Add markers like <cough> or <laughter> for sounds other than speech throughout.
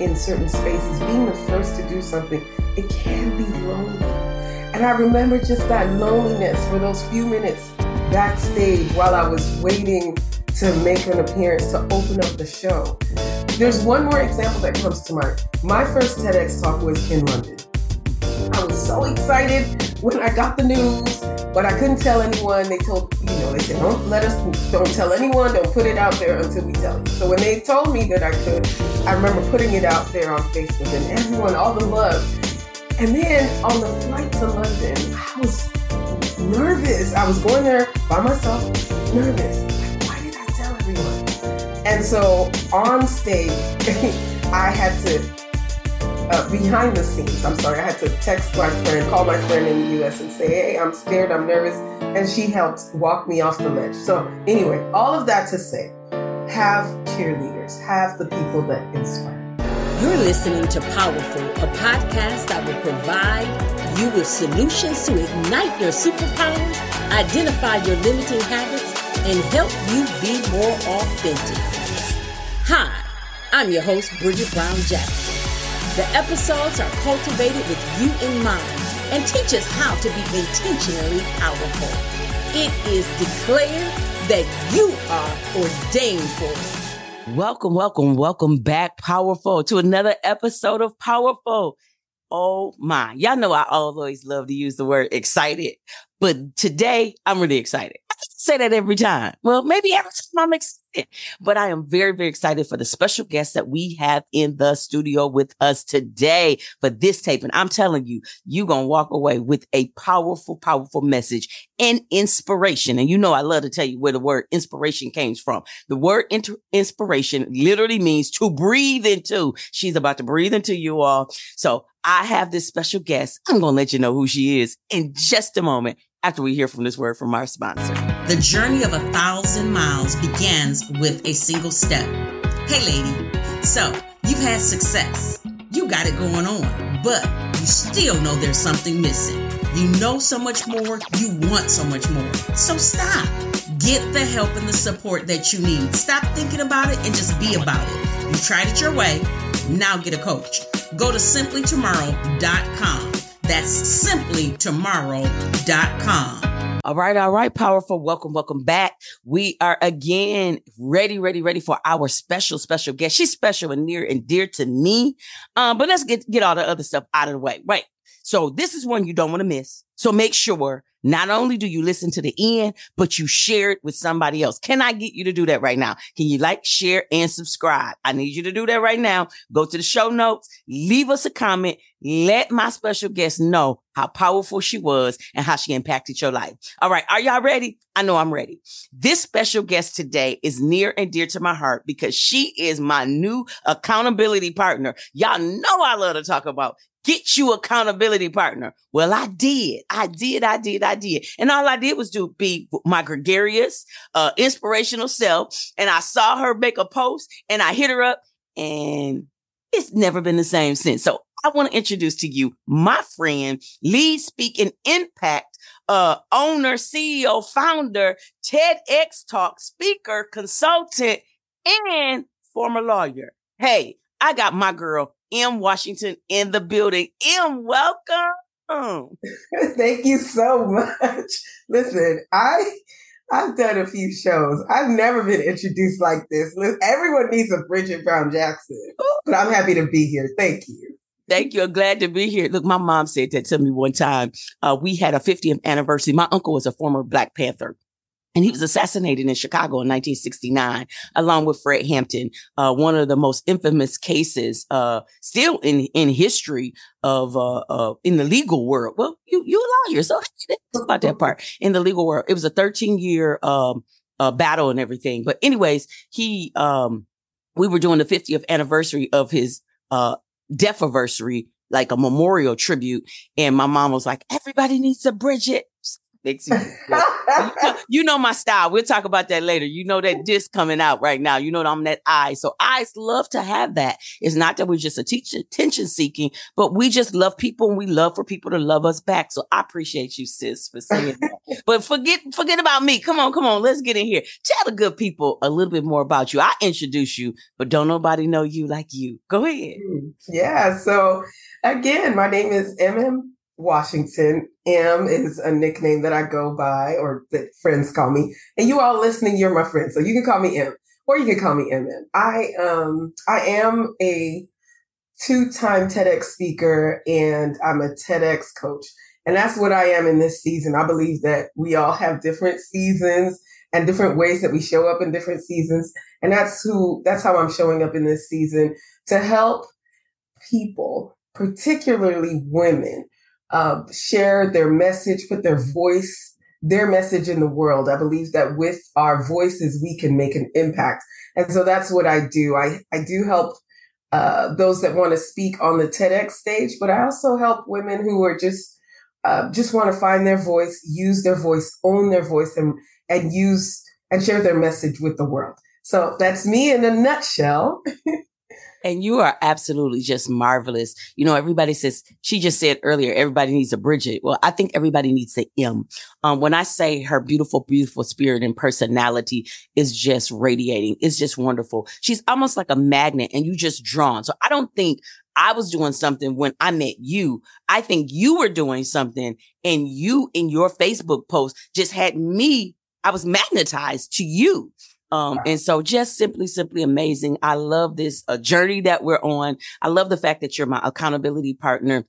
in certain spaces, being the first to do something, it can be lonely. And I remember just that loneliness for those few minutes backstage while I was waiting to make an appearance to open up the show. There's one more example that comes to mind. My first TEDx talk was in London. I was so excited when I got the news, but I couldn't tell anyone. They told, you know, they said, don't let us, don't tell anyone, don't put it out there until we tell you. So when they told me that I could, I remember putting it out there on Facebook and everyone, all the love. And then on the flight to London, I was nervous. I was going there by myself, nervous. why did I tell everyone? And so on stage, <laughs> I had to uh, behind the scenes. I'm sorry, I had to text my friend, call my friend in the US and say, hey, I'm scared, I'm nervous. And she helped walk me off the ledge. So, anyway, all of that to say, have cheerleaders, have the people that inspire. You're listening to Powerful, a podcast that will provide you with solutions to ignite your superpowers, identify your limiting habits, and help you be more authentic. Hi, I'm your host, Bridget Brown Jackson. The episodes are cultivated with you in mind and teach us how to be intentionally powerful. It is declared that you are ordained for it. Welcome, welcome, welcome back, Powerful, to another episode of Powerful. Oh my, y'all know I always love to use the word excited, but today I'm really excited say that every time. Well, maybe every time I'm excited, but I am very, very excited for the special guest that we have in the studio with us today for this taping. I'm telling you, you're going to walk away with a powerful, powerful message and inspiration. And you know, I love to tell you where the word inspiration came from. The word inter- inspiration literally means to breathe into. She's about to breathe into you all. So I have this special guest. I'm going to let you know who she is in just a moment after we hear from this word from our sponsor. The journey of a thousand miles begins with a single step. Hey, lady. So you've had success. You got it going on, but you still know there's something missing. You know so much more. You want so much more. So stop. Get the help and the support that you need. Stop thinking about it and just be about it. You tried it your way. Now get a coach. Go to simplytomorrow.com that's simplytomorrow.com. All right, all right, powerful. Welcome, welcome back. We are again ready, ready, ready for our special, special guest. She's special and near and dear to me. Um, but let's get get all the other stuff out of the way. Right. So this is one you don't want to miss. So make sure not only do you listen to the end, but you share it with somebody else. Can I get you to do that right now? Can you like, share, and subscribe? I need you to do that right now. Go to the show notes, leave us a comment, let my special guest know how powerful she was and how she impacted your life. All right. Are y'all ready? I know I'm ready. This special guest today is near and dear to my heart because she is my new accountability partner. Y'all know I love to talk about get you accountability partner. Well, I did. I did. I did. I did. And all I did was do be my gregarious, uh, inspirational self. And I saw her make a post and I hit her up and it's never been the same since. So I want to introduce to you my friend, lead speaking impact, uh, owner, CEO, founder, TEDx talk speaker, consultant, and former lawyer. Hey, I got my girl, M. Washington in the building. M, welcome. <laughs> Thank you so much. Listen, I I've done a few shows. I've never been introduced like this. Everyone needs a Bridget Brown Jackson, but I'm happy to be here. Thank you. Thank you. I'm glad to be here. Look, my mom said that to me one time. Uh, we had a 50th anniversary. My uncle was a former Black Panther. And he was assassinated in Chicago in 1969, along with Fred Hampton, uh, one of the most infamous cases, uh, still in, in history of, uh, in the legal world. Well, you, you a lawyer, so <laughs> about that part in the legal world. It was a 13 year, um, uh, battle and everything. But anyways, he, um, we were doing the 50th anniversary of his, uh, death anniversary, like a memorial tribute. And my mom was like, everybody needs a Bridget Makes you, <laughs> you know my style. We'll talk about that later. You know that DISC coming out right now. You know that I'm that eye. So eyes love to have that. It's not that we're just a teacher, attention seeking, but we just love people and we love for people to love us back. So I appreciate you, sis, for saying that. <laughs> but forget forget about me. Come on, come on. Let's get in here. Tell the good people a little bit more about you. I introduce you, but don't nobody know you like you. Go ahead. Yeah. So again, my name is MM Washington. M is a nickname that I go by or that friends call me. And you all listening, you're my friend. So you can call me M or you can call me MM. I um I am a two-time TEDx speaker and I'm a TEDx coach. And that's what I am in this season. I believe that we all have different seasons and different ways that we show up in different seasons. And that's who that's how I'm showing up in this season to help people, particularly women, uh, share their message, put their voice, their message in the world. I believe that with our voices, we can make an impact. And so that's what I do. I, I do help uh, those that want to speak on the TEDx stage, but I also help women who are just uh, just want to find their voice, use their voice, own their voice, and and use and share their message with the world. So that's me in a nutshell. <laughs> And you are absolutely just marvelous. You know, everybody says, she just said earlier, everybody needs a Bridget. Well, I think everybody needs a M. Um, when I say her beautiful, beautiful spirit and personality is just radiating, it's just wonderful. She's almost like a magnet and you just drawn. So I don't think I was doing something when I met you. I think you were doing something and you in your Facebook post just had me, I was magnetized to you. Um, and so just simply, simply amazing. I love this uh, journey that we're on. I love the fact that you're my accountability partner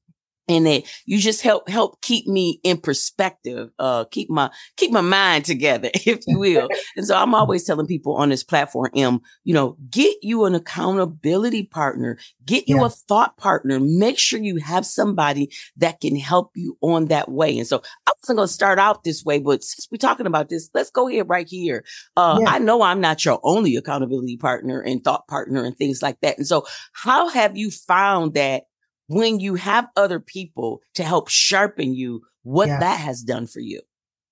and that you just help help keep me in perspective uh keep my keep my mind together <laughs> if you will and so i'm always telling people on this platform m you know get you an accountability partner get you yeah. a thought partner make sure you have somebody that can help you on that way and so i wasn't going to start out this way but since we're talking about this let's go here right here uh yeah. i know i'm not your only accountability partner and thought partner and things like that and so how have you found that when you have other people to help sharpen you, what yeah. that has done for you.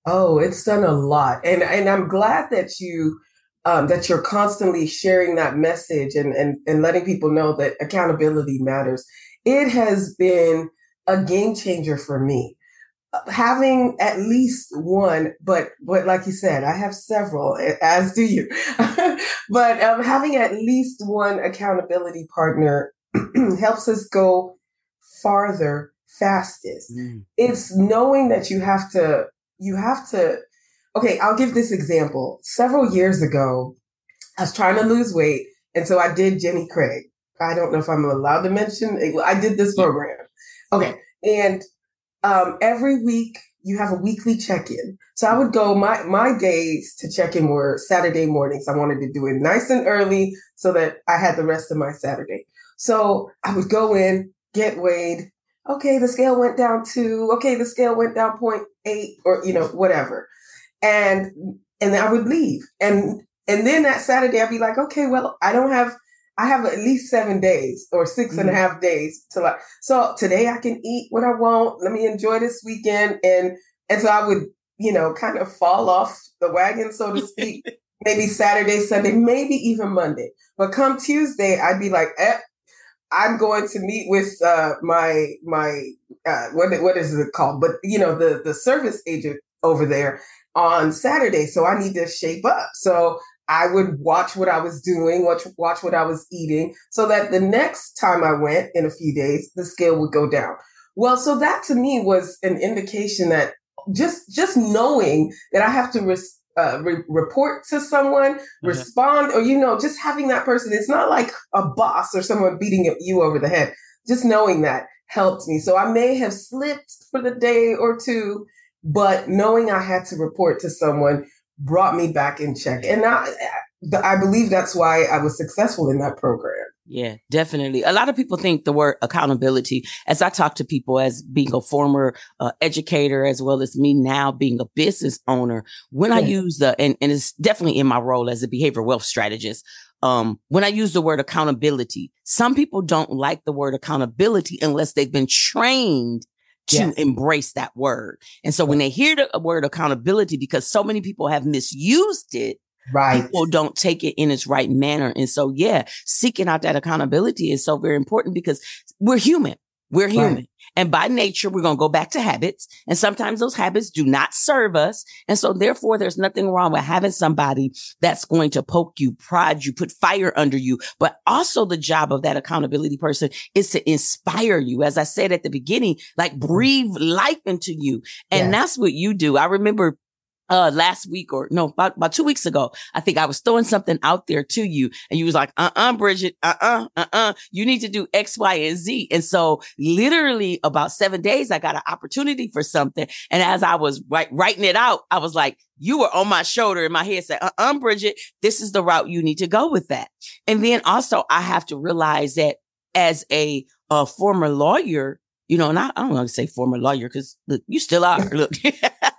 Oh, it's done a lot. And and I'm glad that you um, that you're constantly sharing that message and, and and letting people know that accountability matters. It has been a game changer for me. Having at least one, but but like you said, I have several, as do you. <laughs> but um, having at least one accountability partner <clears throat> helps us go farther fastest. Mm. It's knowing that you have to, you have to, okay, I'll give this example. Several years ago, I was trying to lose weight. And so I did Jenny Craig. I don't know if I'm allowed to mention, I did this program. Okay. And, um, every week you have a weekly check-in. So I would go, my, my days to check in were Saturday mornings. I wanted to do it nice and early so that I had the rest of my Saturday. So I would go in, get weighed. Okay, the scale went down to, okay, the scale went down 0.8 or, you know, whatever. And, and then I would leave. And, and then that Saturday I'd be like, okay, well, I don't have, I have at least seven days or six mm-hmm. and a mm-hmm. half days to like, so today I can eat what I want. Let me enjoy this weekend. And, and so I would, you know, kind of fall off the wagon, so to speak. <laughs> maybe Saturday, Sunday, maybe even Monday. But come Tuesday, I'd be like, eh, I'm going to meet with uh, my my uh, what what is it called? But you know the the service agent over there on Saturday, so I need to shape up. So I would watch what I was doing, watch watch what I was eating, so that the next time I went in a few days, the scale would go down. Well, so that to me was an indication that just just knowing that I have to uh, re- report to someone, mm-hmm. respond, or you know, just having that person. It's not like a boss or someone beating you over the head. Just knowing that helped me. So I may have slipped for the day or two, but knowing I had to report to someone brought me back in check. And I, I believe that's why I was successful in that program. Yeah, definitely. A lot of people think the word accountability, as I talk to people as being a former uh, educator, as well as me now being a business owner, when yeah. I use the, and, and it's definitely in my role as a behavioral wealth strategist. Um, when I use the word accountability, some people don't like the word accountability unless they've been trained to Yes. embrace that word. And so when they hear the word accountability, because so many people have misused it, Right. people don't take it in its right manner. And so, yeah, seeking out that accountability is so very important because we're human. We're Right. human. And by nature, we're going to go back to habits. And sometimes those habits do not serve us. And so therefore, there's nothing wrong with having somebody that's going to poke you, prod you, put fire under you. But also the job of that accountability person is to inspire you. As I said at the beginning, like mm. breathe life into you. And Yes. that's what you do. I remember uh last week or no about, about two weeks ago i think i was throwing something out there to you and you was like uh-uh bridget uh-uh uh-uh you need to do x y and z. And so literally about seven days i got an opportunity for something. And as i was writing it out i was like you were on my shoulder in my head said uh-uh bridget this is the route you need to go with that. And then also i have to realize that as a, uh former lawyer you know, and I, I don't want to say former lawyer because look, you still are. Look, <laughs>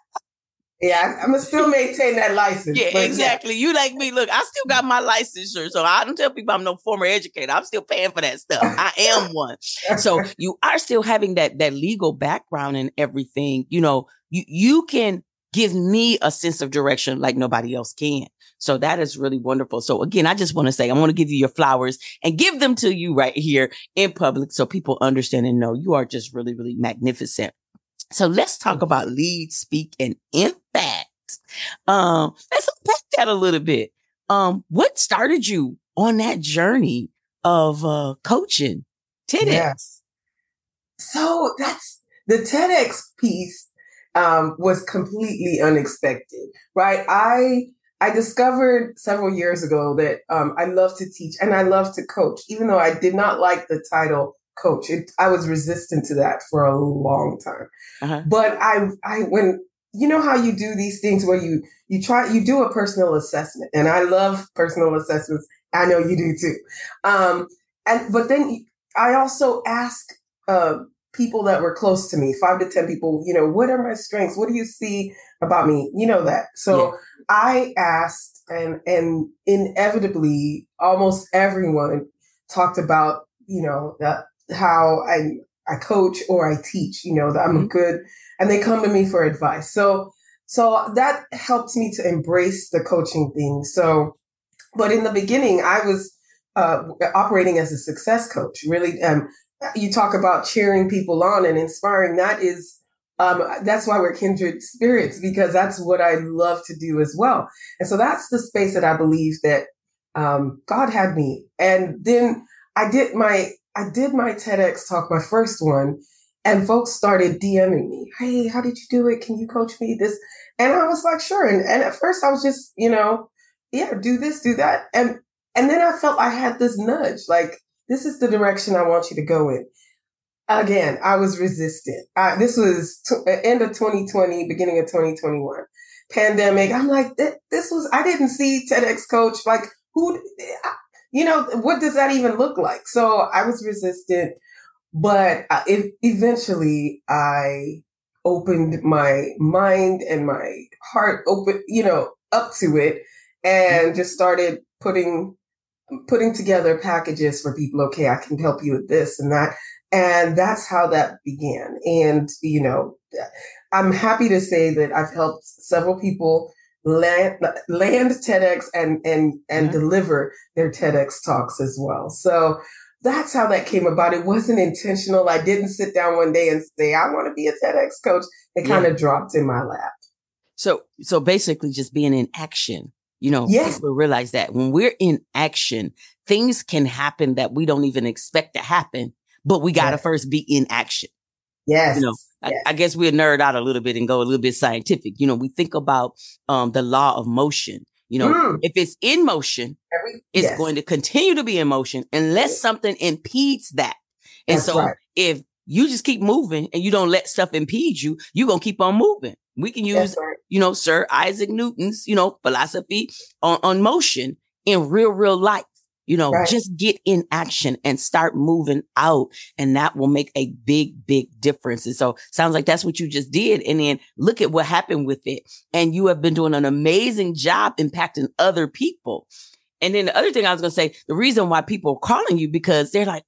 Yeah, I'm gonna still maintain that license. Yeah, exactly. You like me. Look, I still got my licensure. So I don't tell people I'm no former educator. I'm still paying for that stuff. I am one. So <laughs> you are still having that that legal background and everything. You know, you you can give me a sense of direction like nobody else can. So that is really wonderful. So again, I just want to say I want to give you your flowers and give them to you right here in public so people understand and know you are just really, really magnificent. So let's talk about lead, speak, and impact. Um, let's unpack that a little bit. Um, what started you on that journey of uh coaching TEDx? Yes. So that's the TEDx piece um, was completely unexpected, right? I I discovered several years ago that um, I love to teach and I love to coach, even though I did not like the title coach. It, I was resistant to that for a long time. Uh-huh. But I I when you know how you do these things where you you try you do a personal assessment, and I love personal assessments. I know you do too. Um, and but then I also ask uh, people that were close to me, five to ten people. You know, what are my strengths? What do you see about me? You know that. So I asked, and and inevitably, almost everyone talked about you know that how I I coach or I teach. You know that I'm a Mhm. good, and they come to me for advice. So so that helped me to embrace the coaching thing. So, but in the beginning, I was uh, operating as a success coach. Really, um, you talk about cheering people on and inspiring. That is, um, that's why we're kindred spirits because that's what I love to do as well. And so that's the space that I believe that um, God had me. And then I did my I did my TEDx talk, my first one, and folks started DMing me. Hey, how did you do it? Can you coach me this? And I was like, sure. And, and at first I was just, you know, yeah, do this, do that. And and then I felt I had this nudge, like, this is the direction I want you to go in. Again, I was resistant. I, this was t- uh, end of 2020, beginning of 2021. Pandemic. I'm like, th- this was, I didn't see TEDx coach. Like, who, eh, you know, what does that even look like? So I was resistant, but uh, it, eventually I opened my mind and my heart open, you know, up to it and just started putting putting together packages for people. Okay, I can help you with this and that. And that's how that began. And, you know, I'm happy to say that I've helped several people land, land TEDx and, and, and Mhm. deliver their TEDx talks as well. So that's how that came about. It wasn't intentional. I didn't sit down one day and say, I want to be a TEDx coach. It Yeah. kind of dropped in my lap. So, so basically just being in action, you know, Yes. people realize that when we're in action, things can happen that we don't even expect to happen, but we got to first be in action. Yes. You know, I, Yes. I guess we'll nerd out a little bit and go a little bit scientific. You know, we think about, um, the law of motion, you know, Mm. if it's in motion, Every- it's yes. going to continue to be in motion unless Yes. something impedes that. And That's so right. if you just keep moving and you don't let stuff impede you, you're going to keep on moving. We can use right. you know, Sir Isaac Newton's, you know, philosophy on, on motion in real, real life. You know, Right. just get in action and start moving out and that will make a big, big difference. And so sounds like that's what you just did. And then look at what happened with it. And you have been doing an amazing job impacting other people. And then the other thing I was going to say, the reason why people are calling you because they're like,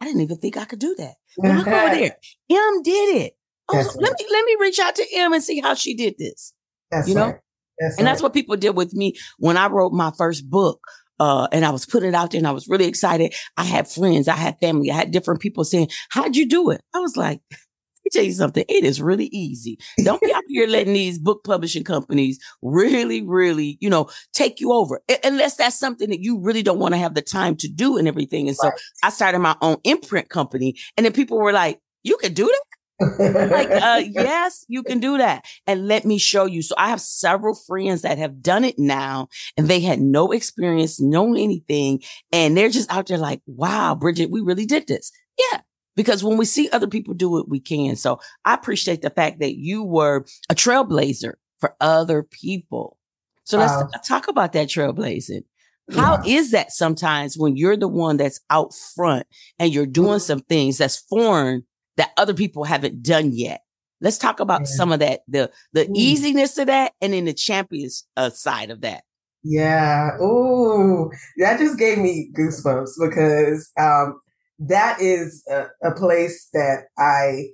I didn't even think I could do that. Well, look over mm-hmm. there. M did it. Oh, let right. me let me reach out to M and see how she did this. That's you know, that's and right. that's what people did with me when I wrote my first book. Uh, and I was putting it out there and I was really excited. I had friends, I had family, I had different people saying, how'd you do it? I was like, let me tell you something. It is really easy. Don't be out here letting these book publishing companies really, really, you know, take you over. Unless that's something that you really don't want to have the time to do and everything. And so right. I started my own imprint company. And then people were like, you can do that? Like, <laughs> uh, yes, you can do that. And let me show you. So I have several friends that have done it now and they had no experience, no anything. And they're just out there like, wow, Bridget, we really did this. Yeah because when we see other people do it, we can. So I appreciate the fact that you were a trailblazer for other people. So let's talk about that trailblazing. How yeah. is that sometimes when you're the one that's out front and you're doing some things that's foreign that other people haven't done yet? Let's talk about yeah. some of that, the the mm. easiness of that, and then the champions uh, side of that. Yeah. Oh, that just gave me goosebumps because um, that is a, a place that I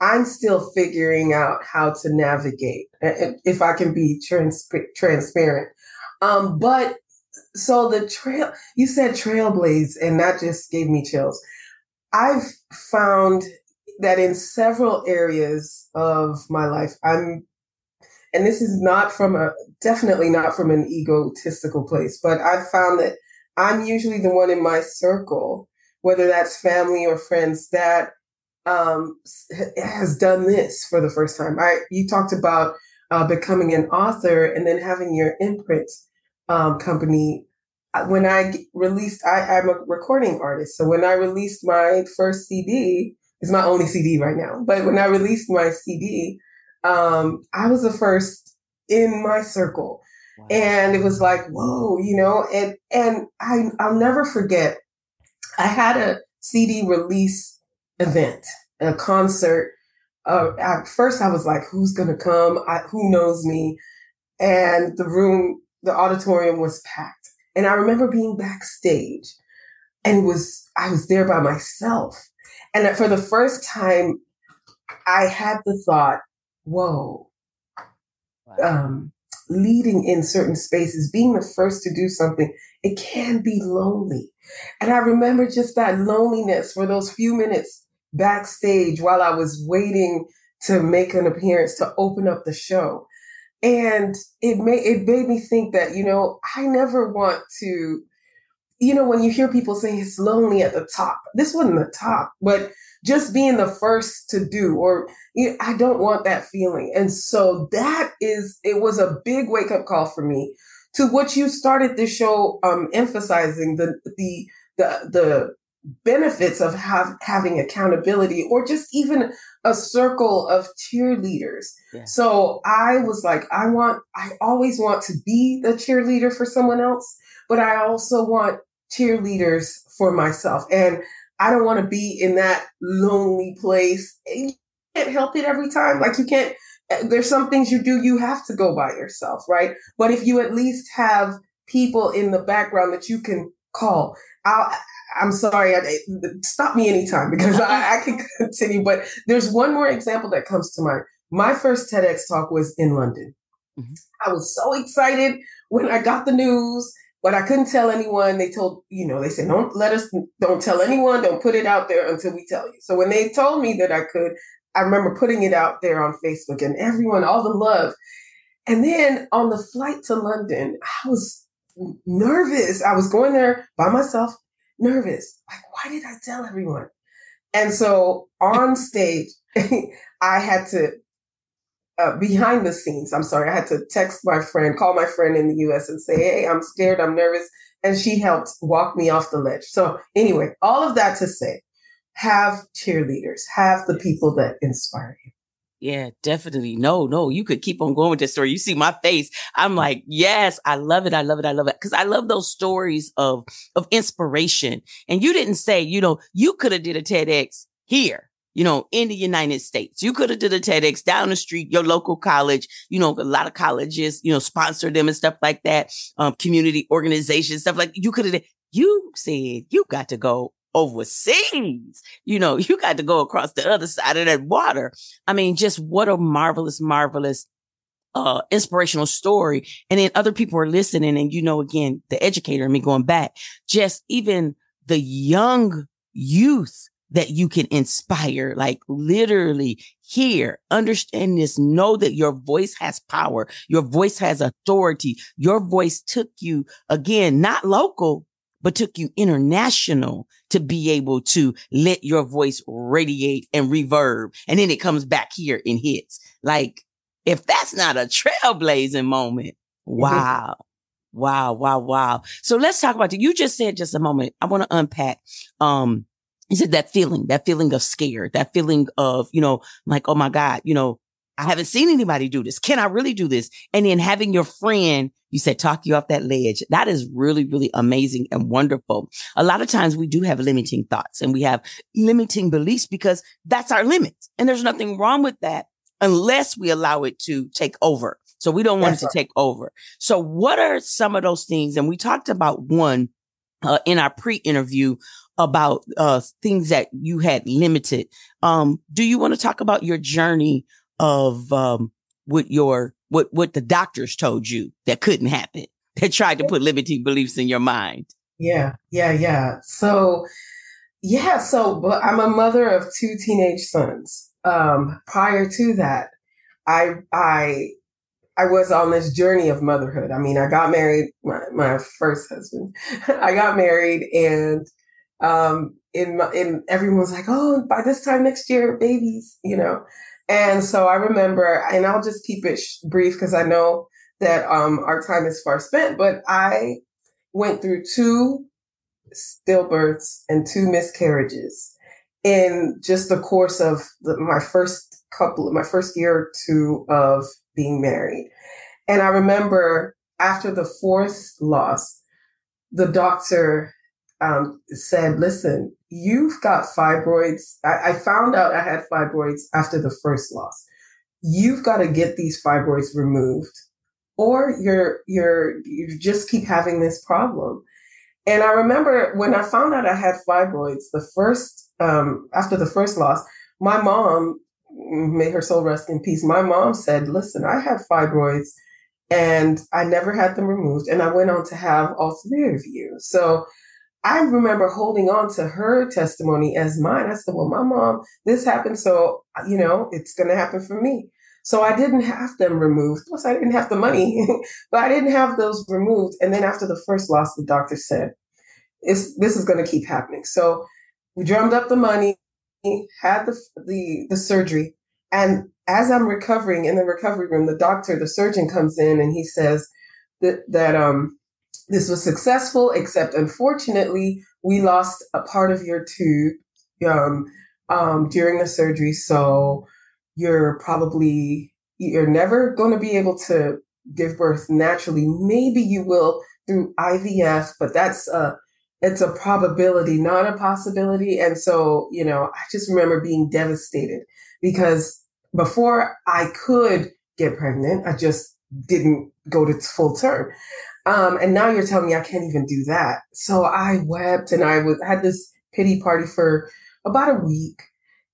I'm still figuring out how to navigate, if I can be trans- transparent. Um, but so the trail, you said trailblaze, and that just gave me chills. I've found that in several areas of my life, I'm, and this is not from a, definitely not from an egotistical place, but I've found that I'm usually the one in my circle whether that's family or friends that um, has done this for the first time. I you talked about uh, becoming an author and then having your imprint um, company. Uh, when I released, I, I'm a recording artist, so when I released my first CD, it's my only CD right now. But when I released my CD, um, I was the first in my circle, wow. and it was like, whoa, you know, and and I I'll never forget I had a CD release event, a concert. Uh, at first, I was like, "Who's gonna come? I, who knows me?" And the room, the auditorium was packed. And I remember being backstage, and was I was there by myself. And for the first time, I had the thought, "Whoa." Um, leading in certain spaces, being the first to do something, it can be lonely. And I remember just that loneliness for those few minutes backstage while I was waiting to make an appearance to open up the show. And it made it made me think that, you know, I never want to, you know, when you hear people say it's lonely at the top, this wasn't the top, but just being the first to do, or you know, I don't want that feeling. And so that is, it was a big wake up call for me to what you started this show um, emphasizing the the the the benefits of have, having accountability or just even a circle of cheerleaders. Yeah. So I was like, I want, I always want to be the cheerleader for someone else, but I also want cheerleaders for myself. And I don't want to be in that lonely place. You can't help it every time. Like you can't there's some things you do you have to go by yourself right but if you at least have people in the background that you can call I'll, i'm sorry I, stop me anytime because I, I can <laughs> continue but there's one more example that comes to mind my first tedx talk was in london mm-hmm. i was so excited when i got the news but I couldn't tell anyone. They told, you know, they said, don't let us, don't tell anyone, don't put it out there until we tell you. So when they told me that I could, I remember putting it out there on Facebook and everyone, all the love. And then on the flight to London, I was nervous. I was going there by myself, nervous. Like, why did I tell everyone? And so on stage, <laughs> I had to, uh, behind the scenes, I'm sorry, I had to text my friend, call my friend in the US and say, Hey, I'm scared, I'm nervous. And she helped walk me off the ledge. So anyway, all of that to say, have cheerleaders, have the people that inspire you. Yeah, definitely. No, no, you could keep on going with this story. You see my face. I'm like, yes, I love it. I love it. I love it. Cause I love those stories of, of inspiration. And you didn't say, you know, you could have did a TEDx here, you know, in the United States. You could have did a TEDx down the street, your local college, you know, a lot of colleges, you know, sponsor them and stuff like that. Um, community organizations, stuff like you could have, you said you got to go overseas. You know, <laughs> you got to go across the other side of that water. I mean, just what a marvelous, marvelous uh, inspirational story. And then other people are listening. And, you know, again, the educator and me going back, just even the young youth that you can inspire, like literally hear, understand this, know that your voice has power. Your voice has authority. Your voice took you again, not local, but took you international to be able to let your voice radiate and reverb. And then it comes back here and hits. Like, if that's not a trailblazing moment, wow. Wow, wow, wow. So let's talk about it. You just said just a moment. I want to unpack um you said that feeling, that feeling of scared, that feeling of, you know, like, oh my God, you know, I haven't seen anybody do this. Can I really do this? And then having your friend, you said, talk you off that ledge. That is really, really amazing and wonderful. A lot of times we do have limiting thoughts and we have limiting beliefs because that's our limit. And there's nothing wrong with that unless we allow it to take over. So we don't want that's it to right. take over. So what are some of those things? And we talked about one uh, in our pre-interview about uh, things that you had limited. Um, do you want to talk about your journey of um, what your what what the doctors told you that couldn't happen? <laughs> That tried to put limiting beliefs in your mind. Yeah, yeah, yeah. So, yeah, so but I'm a mother of two teenage sons. Um, prior to that, I I I was on this journey of motherhood. I mean, I got married, my, my first husband. <laughs> I got married and um, in in everyone's like, oh, by this time next year, babies, you know. And so I remember, and I'll just keep it sh- brief because I know that um, our time is far spent. But I went through two stillbirths and two miscarriages in just the course of the, my first couple, my first year or two of being married. And I remember after the fourth loss, the doctor um, said, listen, you've got fibroids. I, I found out I had fibroids after the first loss. You've got to get these fibroids removed or you're, you're, you just keep having this problem. And I remember when I found out I had fibroids, the first, um, after the first loss, my mom, may her soul rest in peace. My mom said, listen, I had fibroids and I never had them removed. And I went on to have all three of you. So I remember holding on to her testimony as mine. I said, well, my mom, this happened. So, you know, it's going to happen for me. So I didn't have them removed. Plus, I didn't have the money, <laughs> but I didn't have those removed. And then after the first loss, the doctor said, this is going to keep happening. So we drummed up the money, had the, the, the surgery. And as I'm recovering in the recovery room, the doctor, the surgeon comes in and he says that, that, um, this was successful, except unfortunately, we lost a part of your tube um, um, during the surgery. So you're probably, you're never going to be able to give birth naturally. Maybe you will through IVF, but that's a, it's a probability, not a possibility. And so, you know, I just remember being devastated because before I could get pregnant, I just didn't go to full term. Um, and now you're telling me I can't even do that. So I wept and I was, had this pity party for about a week.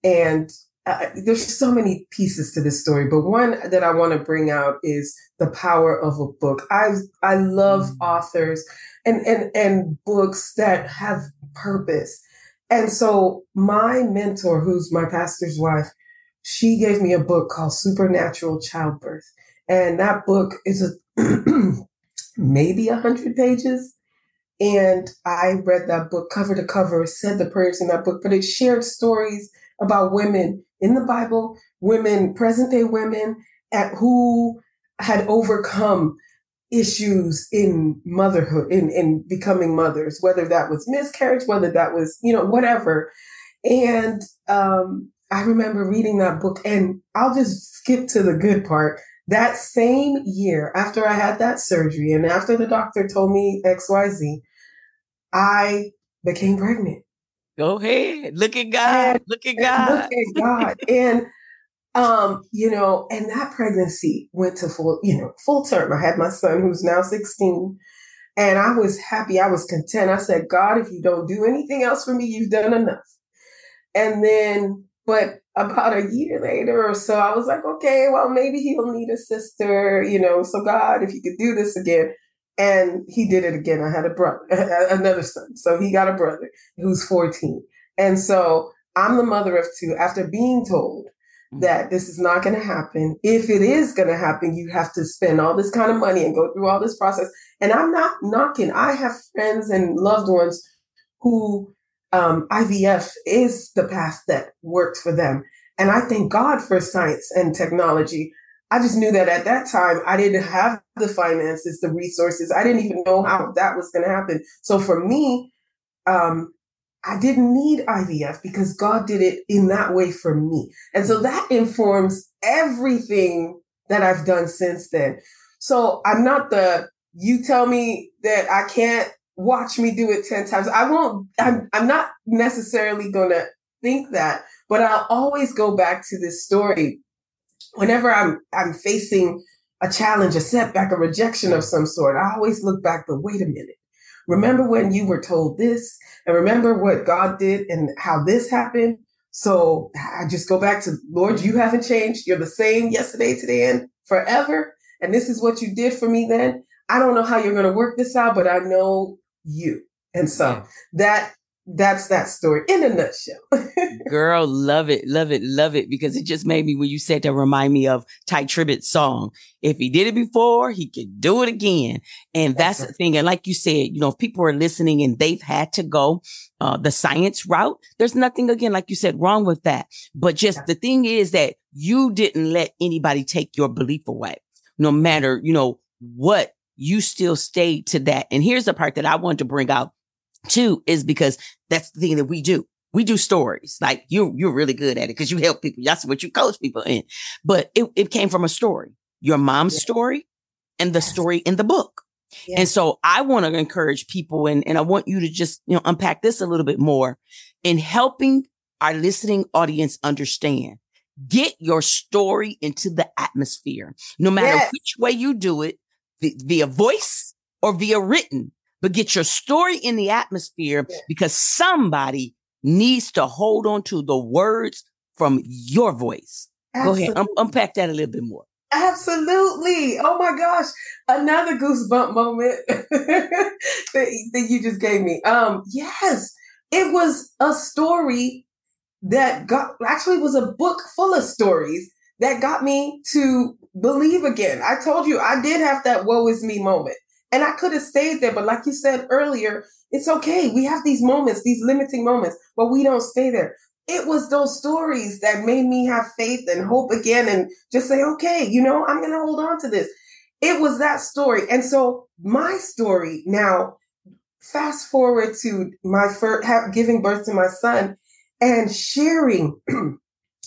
And uh, there's so many pieces to this story, but one that I want to bring out is the power of a book. I I love mm. authors and and and books that have purpose. And so my mentor, who's my pastor's wife, she gave me a book called Supernatural Childbirth. And that book is a <clears throat> maybe a hundred pages. And I read that book cover to cover, said the prayers in that book, but it shared stories about women in the Bible, women, present day women at who had overcome issues in motherhood, in, in becoming mothers, whether that was miscarriage, whether that was, you know, whatever. And um, I remember reading that book, and I'll just skip to the good part. That same year, after I had that surgery and after the doctor told me XYZ, I became pregnant. Go ahead. Look at God. And, look at God. Look at God. <laughs> and um, you know, and that pregnancy went to full, you know, full term. I had my son who's now 16. And I was happy. I was content. I said, God, if you don't do anything else for me, you've done enough. And then, but about a year later or so, I was like, okay, well, maybe he'll need a sister, you know. So, God, if you could do this again. And he did it again. I had a brother, <laughs> another son. So he got a brother who's 14. And so I'm the mother of two after being told mm. that this is not going to happen. If it is going to happen, you have to spend all this kind of money and go through all this process. And I'm not knocking. I have friends and loved ones who um, IVF is the path that works for them. And I thank God for science and technology. I just knew that at that time I didn't have the finances, the resources. I didn't even know how that was going to happen. So for me, um, I didn't need IVF because God did it in that way for me. And so that informs everything that I've done since then. So I'm not the, you tell me that I can't watch me do it 10 times. I won't, I'm, I'm not necessarily going to think that, but I'll always go back to this story whenever I'm, I'm facing a challenge, a setback, a rejection of some sort. I always look back, but wait a minute. Remember when you were told this and remember what God did and how this happened? So I just go back to Lord, you haven't changed. You're the same yesterday, today, and forever. And this is what you did for me then. I don't know how you're going to work this out, but I know you. And so that that's that story in a nutshell. <laughs> Girl, love it, love it, love it. Because it just made me when you said that remind me of Tye Tribbett's song. If he did it before, he could do it again. And that's, that's the thing. And like you said, you know, if people are listening and they've had to go uh, the science route, there's nothing again, like you said, wrong with that. But just yeah. the thing is that you didn't let anybody take your belief away, no matter, you know, what you still stayed to that. And here's the part that I want to bring out too, is because that's the thing that we do. We do stories. Like you, you're really good at it because you help people. That's what you coach people in. But it, it came from a story, your mom's story and the story in the book. Yes. And so I want to encourage people and, and I want you to just, you know, unpack this a little bit more in helping our listening audience understand. Get your story into the atmosphere. No matter yes. which way you do it, via voice or via written, but get your story in the atmosphere yeah. because somebody needs to hold on to the words from your voice. Absolutely. Go ahead, um, unpack that a little bit more. Absolutely. Oh my gosh. Another goosebump moment <laughs> that, that you just gave me. Um, yes, it was a story that got actually was a book full of stories that got me to believe again. I told you I did have that woe is me moment. And I could have stayed there, but like you said earlier, it's okay. We have these moments, these limiting moments, but we don't stay there. It was those stories that made me have faith and hope again and just say, okay, you know, I'm going to hold on to this. It was that story. And so my story now, fast forward to my first giving birth to my son and sharing <clears throat>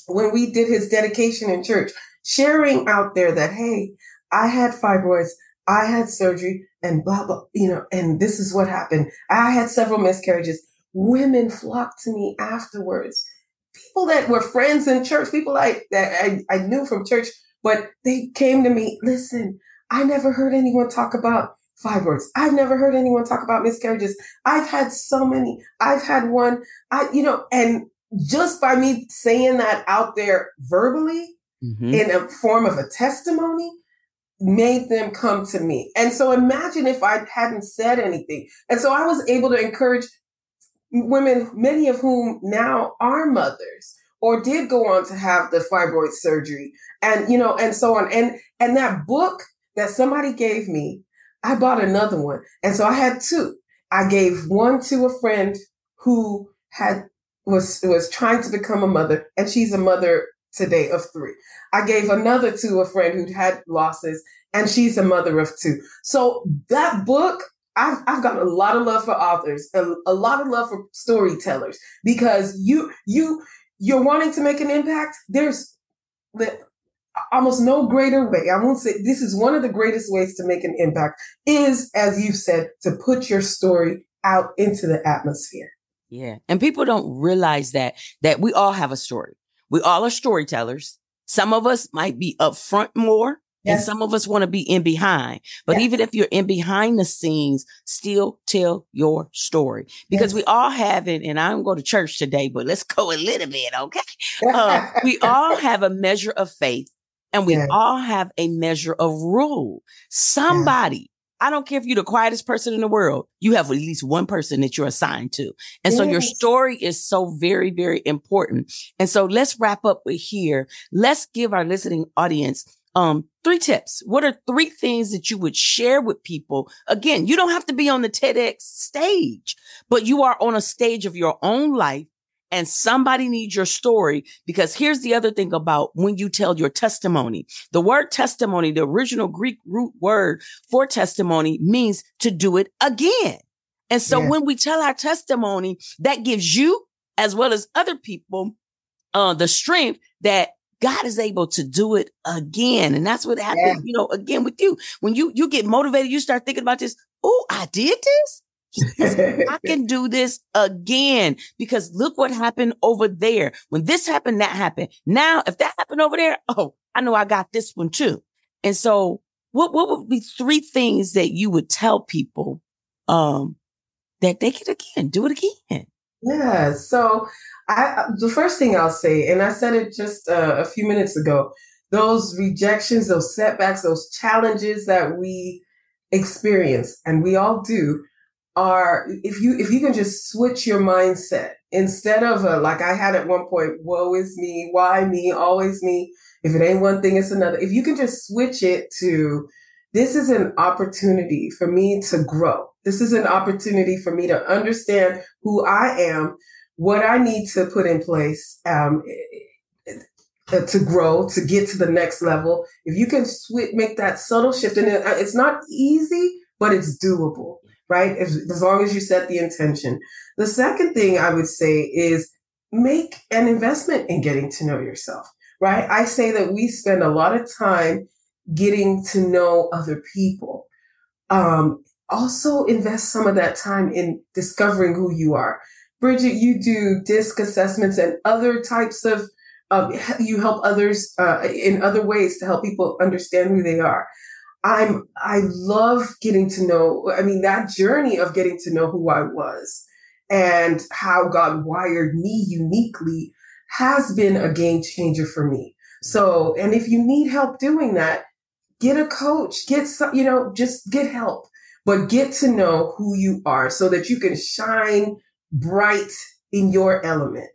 when we did his dedication in church, sharing out there that, hey, I had fibroids. I had surgery and blah, blah, you know, and this is what happened. I had several miscarriages. Women flocked to me afterwards. People that were friends in church, people I, that I, I knew from church, but they came to me, listen, I never heard anyone talk about fibroids. I've never heard anyone talk about miscarriages. I've had so many. I've had one. I, you know, and just by me saying that out there verbally mm-hmm. in a form of a testimony, made them come to me. And so imagine if I hadn't said anything. And so I was able to encourage women, many of whom now are mothers or did go on to have the fibroid surgery and, you know, and so on. And, and that book that somebody gave me, I bought another one. And so I had two. I gave one to a friend who had was was trying to become a mother and she's a mother today of three. I gave another to a friend who'd had losses, and she's a mother of two. So that book, I've, I've got a lot of love for authors, a, a lot of love for storytellers, because you you you're wanting to make an impact. There's the, almost no greater way. I won't say this is one of the greatest ways to make an impact is, as you've said, to put your story out into the atmosphere. Yeah. And people don't realize that, that we all have a story. We all are storytellers. Some of us might be up front more Yes. And some of us want to be in behind. But yes. even if you're in behind the scenes, still tell your story because yes. we all have it. And I don't go to church today, but let's go a little bit. Okay. Uh, <laughs> we all have a measure of faith and we all have a measure of rule. Somebody I don't care if you're the quietest person in the world, you have at least one person that you're assigned to. And yes. so your story is so very, very important. And so let's wrap up with here. Let's give our listening audience um, three tips. What are three things that you would share with people? Again, you don't have to be on the TEDx stage, but you are on a stage of your own life and somebody needs your story because here's the other thing about when you tell your testimony. The word testimony, the original Greek root word for testimony means to do it again. And so yeah. when we tell our testimony, that gives you as well as other people uh, the strength that God is able to do it again. And that's what happened, yeah. you know, again with you. When you you get motivated, you start thinking about this. Oh, I did this. I <laughs> can do this again because look what happened over there. When this happened, that happened. Now, if that happened over there, oh, I know I got this one too. And so what, what would be three things that you would tell people, um, that they could again do it again? Yeah. So I, the first thing I'll say, and I said it just uh, a few minutes ago, those rejections, those setbacks, those challenges that we experience, and we all do, are if you if you can just switch your mindset instead of a, like I had at one point, woe is me, why me, always me. If it ain't one thing, it's another. If you can just switch it to this is an opportunity for me to grow. This is an opportunity for me to understand who I am, what I need to put in place um, uh, to grow, to get to the next level. If you can switch, make that subtle shift, and it's not easy, but it's doable right? As, as long as you set the intention. The second thing I would say is make an investment in getting to know yourself, right? I say that we spend a lot of time getting to know other people. Um, also invest some of that time in discovering who you are. Bridget, you do DISC assessments and other types of, um, you help others uh, in other ways to help people understand who they are. I'm I love getting to know I mean that journey of getting to know who I was and how God wired me uniquely has been a game changer for me. So, and if you need help doing that, get a coach, get some, you know, just get help, but get to know who you are so that you can shine bright in your element.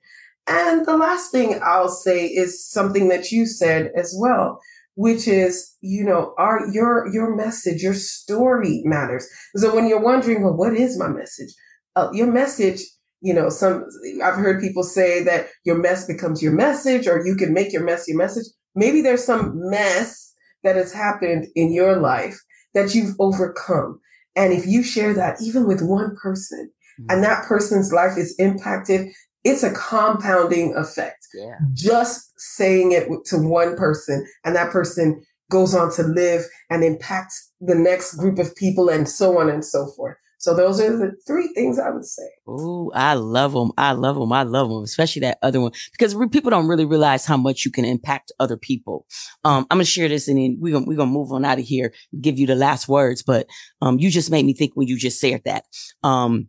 And the last thing I'll say is something that you said as well, which is, you know, our, your, your message, your story matters. So when you're wondering, well, what is my message? Uh, your message, you know, some, I've heard people say that your mess becomes your message or you can make your mess your message. Maybe there's some mess that has happened in your life that you've overcome. And if you share that even with one person mm-hmm. and that person's life is impacted, it's a compounding effect. Yeah. Just saying it to one person and that person goes on to live and impact the next group of people and so on and so forth. So those are the three things I would say. Oh, I love them. I love them. I love them, especially that other one because re- people don't really realize how much you can impact other people. Um, I'm gonna share this and then we're gonna we're gonna move on out of here, give you the last words. But um, you just made me think when you just said that. Um,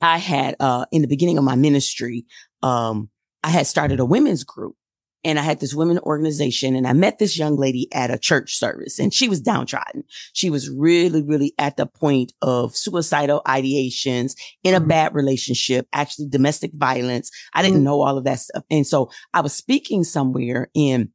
I had, uh, in the beginning of my ministry, um, I had started a women's group and I had this women organization and I met this young lady at a church service and she was downtrodden. She was really, really at the point of suicidal ideations in a mm-hmm. bad relationship, actually domestic violence. I didn't mm-hmm. know all of that stuff. And so I was speaking somewhere in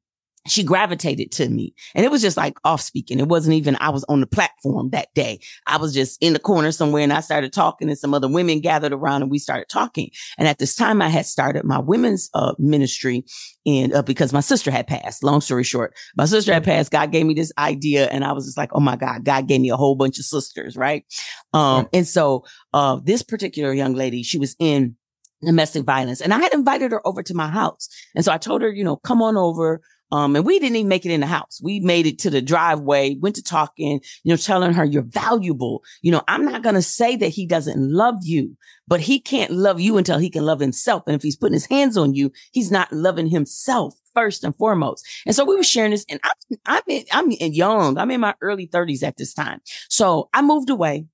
she gravitated to me and it was just like off speaking. It wasn't even, I was on the platform that day. I was just in the corner somewhere and I started talking and some other women gathered around and we started talking. And at this time I had started my women's uh, ministry and uh, because my sister had passed, long story short, my sister had passed. God gave me this idea and I was just like, Oh my God, God gave me a whole bunch of sisters. Right. Um, and so, uh, this particular young lady, she was in domestic violence and I had invited her over to my house. And so I told her, you know, come on over Um, and we didn't even make it in the house. We made it to the driveway, went to talking, you know, telling her you're valuable. You know, I'm not going to say that he doesn't love you, but he can't love you until he can love himself. And if he's putting his hands on you, he's not loving himself first and foremost. And so we were sharing this and I'm, I'm, in, I'm young. I'm in my early thirties at this time. So I moved away,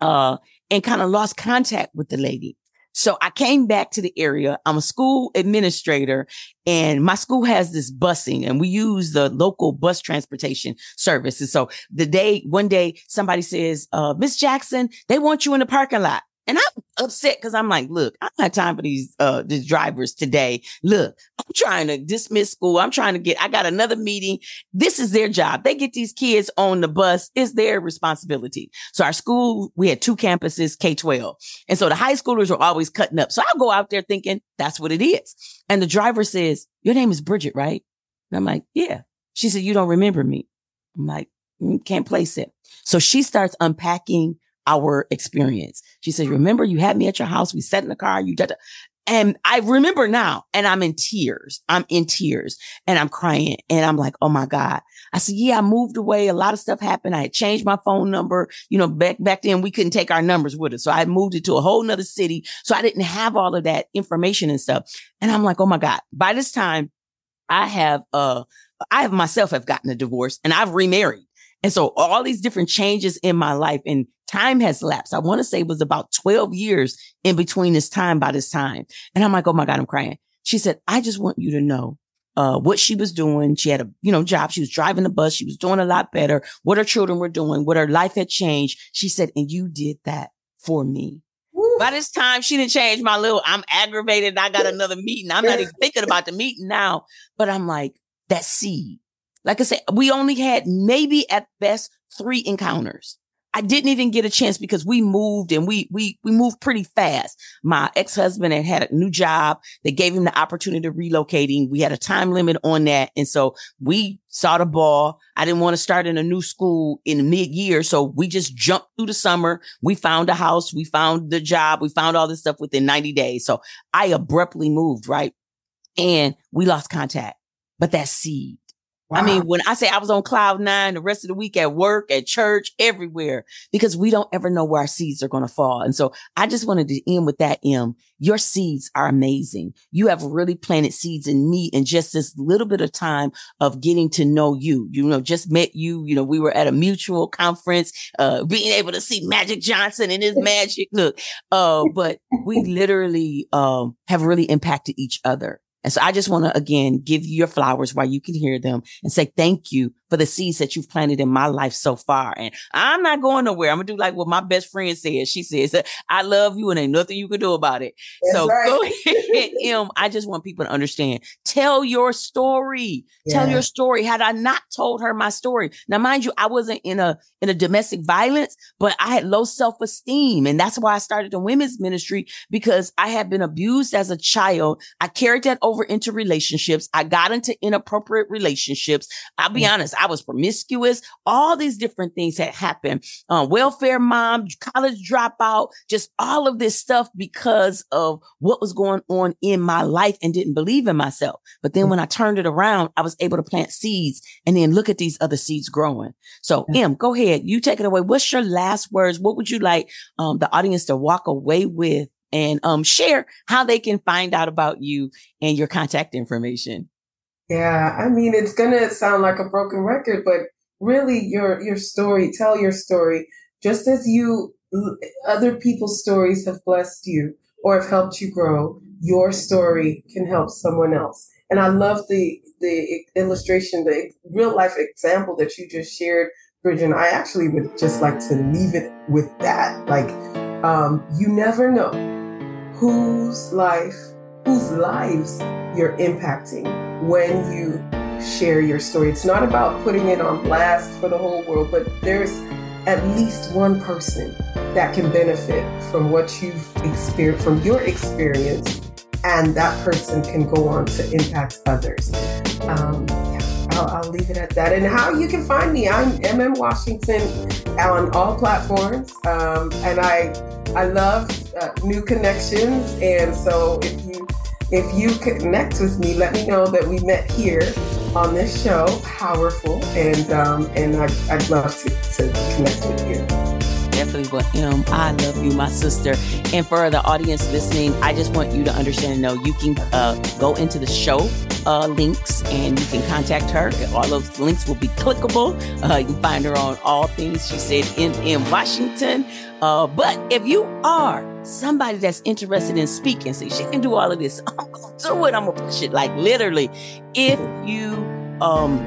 uh, and kind of lost contact with the lady. So I came back to the area. I'm a school administrator and my school has this busing and we use the local bus transportation service. And so the day, one day somebody says, uh, Miss Jackson, they want you in the parking lot. And I'm upset because I'm like, look, I don't have time for these uh these drivers today. Look, I'm trying to dismiss school. I'm trying to get I got another meeting. This is their job. They get these kids on the bus. It's their responsibility. So our school, we had two campuses, K-12. And so the high schoolers were always cutting up. So I'll go out there thinking that's what it is. And the driver says, Your name is Bridget, right? And I'm like, Yeah. She said, You don't remember me. I'm like, mm, can't place it. So she starts unpacking our experience. She says, remember you had me at your house. We sat in the car. You did. And I remember now and I'm in tears. I'm in tears and I'm crying and I'm like, Oh my God. I said, yeah, I moved away. A lot of stuff happened. I had changed my phone number. You know, back, back then we couldn't take our numbers with us. So I moved it to a whole nother city. So I didn't have all of that information and stuff. And I'm like, Oh my God. By this time I have, uh, I have myself have gotten a divorce and I've remarried. And so all these different changes in my life and time has lapsed. I want to say it was about 12 years in between this time by this time. And I'm like, oh my God, I'm crying. She said, I just want you to know uh, what she was doing. She had a, you know, job. She was driving the bus. She was doing a lot better. What her children were doing, what her life had changed. She said, and you did that for me. Woo. By this time, she didn't change my little, I'm aggravated. I got another meeting. I'm not even <laughs> thinking about the meeting now, but I'm like, that seed. Like I said, we only had maybe at best three encounters. I didn't even get a chance because we moved and we, we, we moved pretty fast. My ex-husband had had a new job. They gave him the opportunity to relocating. We had a time limit on that. And so we saw the ball. I didn't want to start in a new school in mid year. So we just jumped through the summer. We found a house. We found the job. We found all this stuff within 90 days. So I abruptly moved, right? And we lost contact, but that seed Wow. I mean, when I say I was on cloud nine the rest of the week at work, at church, everywhere, because we don't ever know where our seeds are going to fall. And so I just wanted to end with that, M. Your seeds are amazing. You have really planted seeds in me in just this little bit of time of getting to know you. You know, just met you. You know, we were at a mutual conference, uh, being able to see Magic Johnson and his magic look. Uh, but we literally, um, have really impacted each other. And so I just want to again give you your flowers while you can hear them and say thank you for the seeds that you've planted in my life so far. And I'm not going nowhere. I'm gonna do like what my best friend says. She says, I love you and ain't nothing you can do about it. That's so right. go <laughs> ahead, M. I just want people to understand. Tell your story. Yeah. Tell your story. Had I not told her my story. Now, mind you, I wasn't in a in a domestic violence, but I had low self-esteem. And that's why I started the women's ministry because I had been abused as a child. I carried that over into relationships. I got into inappropriate relationships. I'll be mm-hmm. honest, I was promiscuous. All these different things had happened. Uh, welfare mom, college dropout, just all of this stuff because of what was going on in my life and didn't believe in myself. But then mm-hmm. when I turned it around, I was able to plant seeds and then look at these other seeds growing. So M, go ahead. You take it away. What's your last words? What would you like um, the audience to walk away with and um, share how they can find out about you and your contact information. Yeah, I mean, it's gonna sound like a broken record, but really, your your story, tell your story, just as you other people's stories have blessed you or have helped you grow. Your story can help someone else. And I love the the illustration, the real life example that you just shared, Bridget. I actually would just like to leave it with that. Like, um, you never know whose life, whose lives you're impacting when you share your story. It's not about putting it on blast for the whole world, but there's at least one person that can benefit from what you've experienced, from your experience, and that person can go on to impact others. Um, I'll, I'll, leave it at that. And how you can find me, I'm MM Washington on all platforms, um, and I I love uh, new connections, and so if you if you connect with me, let me know that we met here on this show, powerful, and um, and I, I'd love to, to connect with you definitely what M. I love you, my sister. And for the audience listening, I just want you to understand and know you can uh, go into the show uh, links and you can contact her. All those links will be clickable. Uh, you can find her on all things she said in, in Washington. Uh, but if you are somebody that's interested in speaking, see, she can do all of this. <laughs> I'm going to do it. I'm going to push it like literally. If you um,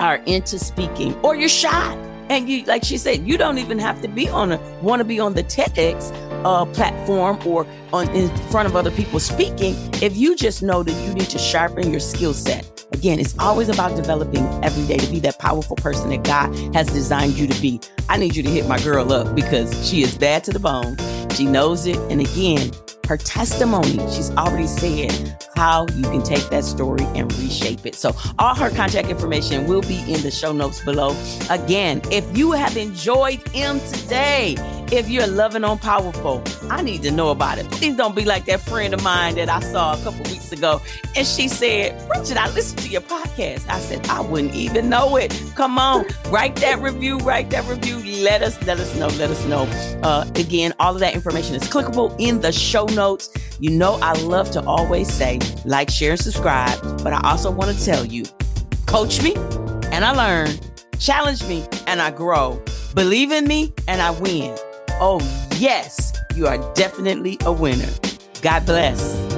are into speaking or you're shy, and you, like she said, you don't even have to be on a want to be on the TEDx uh, platform or on in front of other people speaking. If you just know that you need to sharpen your skill set. Again, it's always about developing every day to be that powerful person that God has designed you to be. I need you to hit my girl up because she is bad to the bone. She knows it. And again, her testimony. She's already said how you can take that story and reshape it. So, all her contact information will be in the show notes below. Again, if you have enjoyed M today, if you're loving on powerful, I need to know about it. Please don't be like that friend of mine that I saw a couple weeks ago. And she said, Bridget, I listened to your podcast. I said, I wouldn't even know it. Come on, write that review, write that review. Let us, let us know, let us know. Uh, again, all of that information is clickable in the show notes. You know, I love to always say like, share, and subscribe. But I also want to tell you coach me and I learn, challenge me and I grow, believe in me and I win. Oh, yes, you are definitely a winner. God bless.